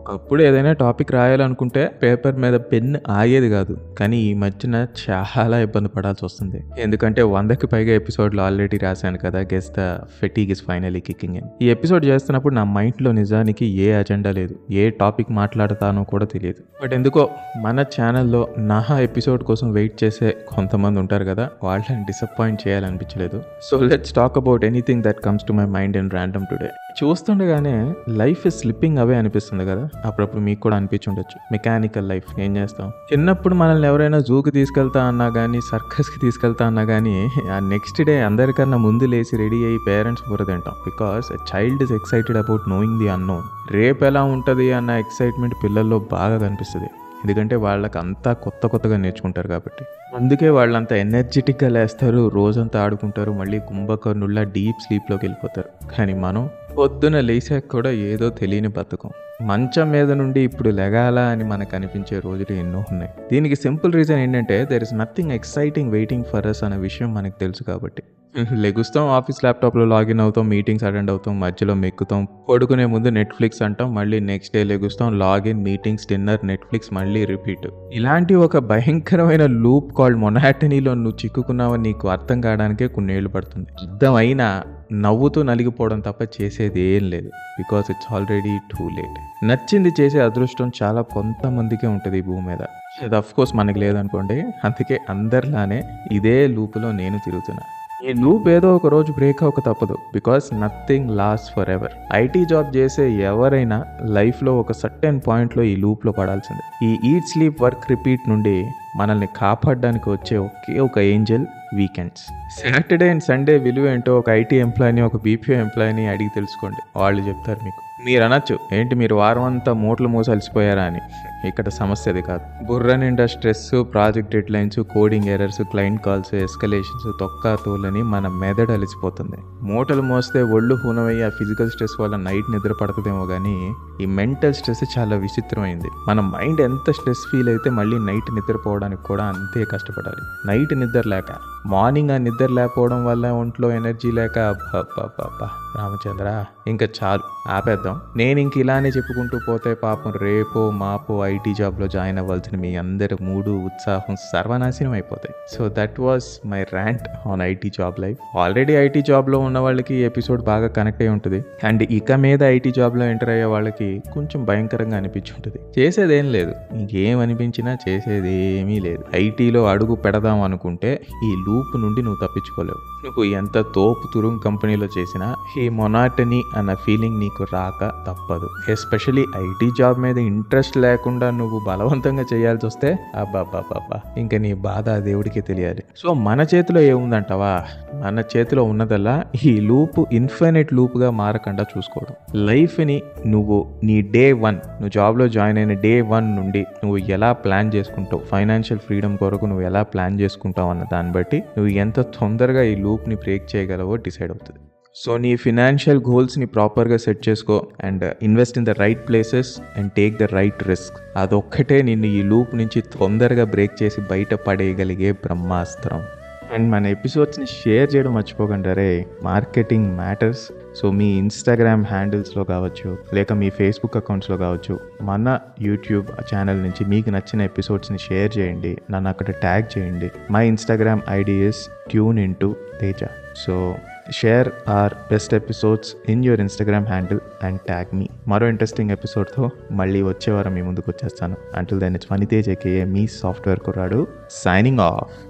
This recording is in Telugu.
ఒకప్పుడు ఏదైనా టాపిక్ రాయాలనుకుంటే పేపర్ మీద పెన్ ఆగేది కాదు. కానీ ఈ మధ్యన చాలా ఇబ్బంది పడాల్సి వస్తుంది. ఎందుకంటే వందకి పైగా ఎపిసోడ్లు ఆల్రెడీ రాశాను కదా guess the fatigue is finally kicking in ఈ ఎపిసోడ్ చేస్తున్నప్పుడు నా మైండ్లో నిజానికి ఏ అజెండా లేదు ఏ టాపిక్ మాట్లాడతానో కూడా తెలియదు. బట్ ఎందుకో మన ఛానల్లో నా ఎపిసోడ్ కోసం వెయిట్ చేసే కొంతమంది ఉంటారు కదా వాళ్ళని disappoint చేయాలనిపించలేదు. So let's talk about anything that comes to my mind and random today చూస్తుండగానే లైఫ్ ఇస్ స్లిప్పింగ్ అవే అనిపిస్తుంది కదా. అప్పుడప్పుడు మీకు కూడా అనిపించుండొచ్చు. మెకానికల్ లైఫ్ ఏం చేస్తాం? చిన్నప్పుడు మనల్ని ఎవరైనా జూకి తీసుకెళ్తా అన్నా కానీ సర్కస్కి తీసుకెళ్తా అన్నా కానీ ఆ నెక్స్ట్ డే అందరికన్నా ముందు లేచి రెడీ అయ్యి పేరెంట్స్ బుర్ర తింటాం. Because child is excited about knowing the unknown రేపు ఎలా ఉంటుంది అన్న ఎక్సైట్మెంట్ పిల్లల్లో బాగా కనిపిస్తుంది. ఎందుకంటే వాళ్ళకి అంతా కొత్త కొత్తగా నేర్చుకుంటారు కాబట్టి. అందుకే వాళ్ళంతా ఎనర్జెటిక్గా లేస్తారు రోజంతా ఆడుకుంటారు మళ్ళీ కుంభకర్ణుల్లా డీప్ స్లీప్లోకి వెళ్ళిపోతారు. కానీ మనం పొద్దున లేచాక కూడా ఏదో తెలియని బతుకం మంచం మీద నుండి ఇప్పుడు లెగాల అని మనకు అనిపించే రోజులు ఎన్నో ఉన్నాయి. దీనికి సింపుల్ రీజన్ ఏంటంటే there is nothing exciting waiting for us అనే విషయం మనకు తెలుసు కాబట్టి. లెగుస్తాం ఆఫీస్ ల్యాప్టాప్లో లాగిన్ అవుతాం మీటింగ్స్ అటెండ్ అవుతాం మధ్యలో మెక్కుతాం. పడుకునే ముందు నెట్ఫ్లిక్స్ అంటాం మళ్ళీ నెక్స్ట్ డే లెగుస్తాం లాగిన్ మీటింగ్స్ డిన్నర్ నెట్ఫ్లిక్స్ మళ్ళీ రిపీట్. ఇలాంటి ఒక భయంకరమైన లూప్ కాల్డ్ మొనాటనీలో నువ్వు చిక్కుకున్నావని నీకు అర్థం కావడానికే కొన్నేళ్ళు పడుతుంది. అర్థమైనా నవ్వుతూ నలిగిపోవడం తప్ప చేసేది ఏం లేదు because it's already too late. నచ్చింది చేసే అదృష్టం చాలా కొంతమందికే ఉంటుంది ఈ భూమి మీద. అది అఫ్ కోర్స్ మనకి లేదనుకోండి అందుకే అందరిలానే ఇదే లూపులో నేను తిరుగుతున్నా. ఈ లూప్ ఏదో ఒక రోజు బ్రేక్ అవ్వక తప్పదు. Because nothing last for ever IT job చేసే ఎవరైనా లైఫ్లో ఒక సర్టెన్ పాయింట్లో ఈ లూప్లో పడాల్సిందే. ఈ ఈట్ స్లీప్ వర్క్ రిపీట్ నుండి మనల్ని కాపాడడానికి వచ్చే ఒకే ఒక angel weekends. Saturday and Sunday విలువ ఏంటో ఒక ఐటీ ఎంప్లాయీని ఒక బీపీఓ ఎంప్లాయీని అడిగి తెలుసుకోండి. వాళ్ళు చెప్తారు మీకు. మీరు అనొచ్చు. ఏంటి మీరు వారం అంతా మూటలు మూసి అలసిపోయారా అని. ఇక్కడ సమస్య అది కాదు. బుర్ర నిండా stress project dead lines coding errors client calls escalations తొక్క తోలని మన మెదడు అలసిపోతుంది. మూటలు మోస్తే ఒళ్ళు హూనమయ్యి ఆ ఫిజికల్ స్ట్రెస్ వల్ల నైట్ నిద్ర పడుతుందేమో కానీ ఈ మెంటల్ స్ట్రెస్ చాలా విచిత్రమైంది. మన మైండ్ ఎంత స్ట్రెస్ ఫీల్ అయితే మళ్ళీ నైట్ నిద్రపోవడానికి కూడా అంతే కష్టపడాలి. నైట్ నిద్ర లేక మార్నింగ్ ఆ నిద్ర లేకపోవడం వల్ల ఒంట్లో ఎనర్జీ లేక అబ్బా రామచంద్ర ఇంకా చాలు ఆపేద్దాం. నేను ఇంక ఇలానే చెప్పుకుంటూ పోతే పాపం రేపో మాపో ఐటీ జాబ్లో జాయిన్ అవ్వాల్సిన మీ అందరి మూడు ఉత్సాహం సర్వనాశనం అయిపోతాయి. So that was my rant on IT job life. Already IT జాబ్లో ఉన్న వాళ్ళకి ఎపిసోడ్ బాగా కనెక్ట్ అయి ఉంటుంది. అండ్ ఇక మీద ఐటీ జాబ్లో ఎంటర్ అయ్యే వాళ్ళకి కొంచెం భయంకరంగా అనిపించి ఉంటుంది చేసేదేం లేదు. ఇంకేం అనిపించినా చేసేది ఏమీ లేదు. ఐటీలో అడుగు పెడదాం అనుకుంటే ఈ లూప్ నుండి నువ్వు తప్పించుకోలేవు. నువ్వు ఎంత తోపు తురుం కంపెనీలో చేసినా ఈ మొనాటనీ అన్న ఫీలింగ్ నీకు రాక తప్పదు. ఎస్పెషలీ ఐటీ జాబ్ మీద ఇంట్రెస్ట్ లేకుండా నువ్వు బలవంతంగా చేయాల్సి వస్తే అబ్బాబ్బాబ్బా ఇంకా నీ బాధ దేవుడికి తెలియాలి. సో మన చేతిలో ఏముందంటావా? మన చేతిలో ఉన్నదల్లా ఈ లూప్ ఇన్ఫినిట్ లూప్గా మారకుండా చూసుకోవడం. లైఫ్ని నువ్వు నీ డే వన్ నువ్వు జాబ్లో జాయిన్ అయిన డే వన్ నుండి నువ్వు ఎలా ప్లాన్ చేసుకుంటావు? ఫైనాన్షియల్ ఫ్రీడమ్ కొరకు నువ్వు ఎలా ప్లాన్ చేసుకుంటావు అన్న దాన్ని బట్టి నువ్వు ఎంత తొందరగా ఈ లూప్ని బ్రేక్ చేయగలవో డిసైడ్ అవుతుంది. సో నీ ఫినాన్షియల్ గోల్స్ని ప్రాపర్గా సెట్ చేసుకో and invest in the right places and take the right risk అదొక్కటే నిన్ను ఈ లూప్ నుంచి తొందరగా బ్రేక్ చేసి బయట పడేయగలిగే బ్రహ్మాస్త్రం. అండ్ మన ఎపిసోడ్స్ని షేర్ చేయడం మర్చిపోకండి. అరే మార్కెటింగ్ మ్యాటర్స్ సో మీ ఇన్స్టాగ్రామ్ హ్యాండిల్స్లో కావచ్చు లేక మీ ఫేస్బుక్ అకౌంట్స్లో కావచ్చు మన యూట్యూబ్ ఛానల్ నుంచి మీకు నచ్చిన ఎపిసోడ్స్ని షేర్ చేయండి. నన్ను అక్కడ ట్యాగ్ చేయండి. My Instagram ID is tune in to Teja so share our best episodes in your Instagram handle and tag మీ మరో ఇంట్రెస్టింగ్ ఎపిసోడ్తో మళ్ళీ వచ్చే వారం మీ ముందుకు వచ్చేస్తాను. Until then it's Vanitej AKA me software కుర్రాడు సైనింగ్ ఆఫ్